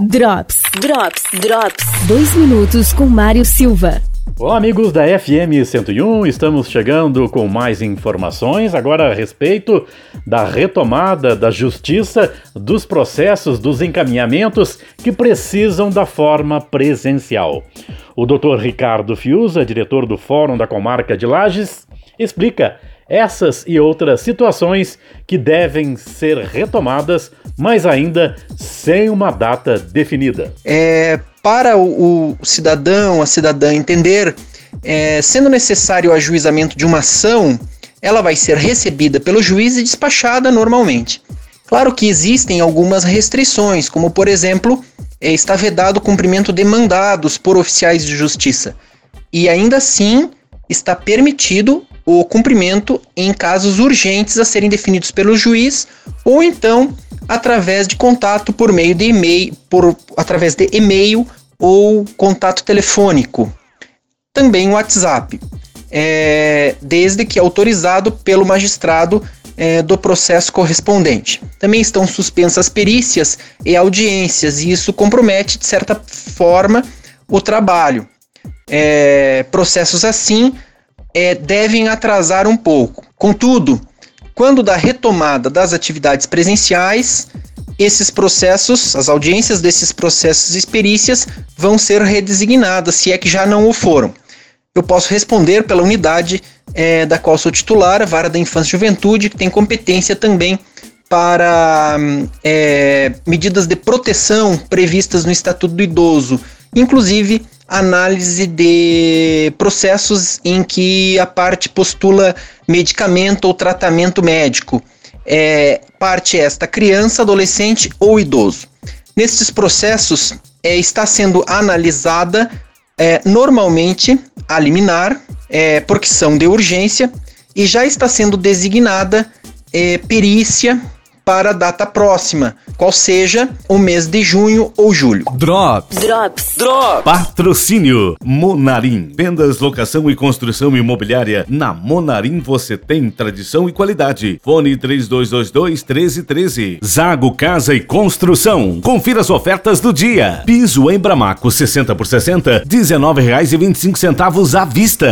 Drops, Drops, Drops. Dois minutos com Mário Silva. Olá, amigos da FM 101, estamos chegando com mais informações agora a respeito da retomada da justiça, dos processos, dos encaminhamentos que precisam da forma presencial. O Dr. Ricardo Fiuza, diretor do Fórum da Comarca de Lages, explica essas e outras situações que devem ser retomadas, mas ainda sem uma data definida. É, para o, o cidadão, a cidadã entender, é, sendo necessário o ajuizamento de uma ação, ela vai ser recebida pelo juiz e despachada normalmente. Claro que existem algumas restrições, como por exemplo, é, está vedado o cumprimento de mandados por oficiais de justiça. E ainda assim está permitido o cumprimento em casos urgentes a serem definidos pelo juiz ou então através de contato por meio de e-mail, por através de e-mail ou contato telefônico. Também WhatsApp, é, desde que autorizado pelo magistrado é, do processo correspondente. Também estão suspensas perícias e audiências, e isso compromete, de certa forma, o trabalho. É, processos assim é, devem atrasar um pouco. Contudo, quando da retomada das atividades presenciais, esses processos, as audiências desses processos e perícias vão ser redesignadas, se é que já não o foram. Eu posso responder pela unidade é, da qual sou titular, a Vara da Infância e Juventude, que tem competência também para é, medidas de proteção previstas no Estatuto do Idoso, inclusive análise de processos em que a parte postula medicamento ou tratamento médico. É, parte esta criança, adolescente ou idoso. Nesses processos é, está sendo analisada é, normalmente a liminar, é, são de urgência, e já está sendo designada é, perícia para a data próxima, qual seja o mês de junho ou julho. Drops. Drops. Drops. Patrocínio. Monarim. Vendas, locação e construção imobiliária. Na Monarim você tem tradição e qualidade. Fone 3222 1313. Zago Casa e Construção. Confira as ofertas do dia. Piso em Bramaco 60 por 60, R$ 19,25 à vista.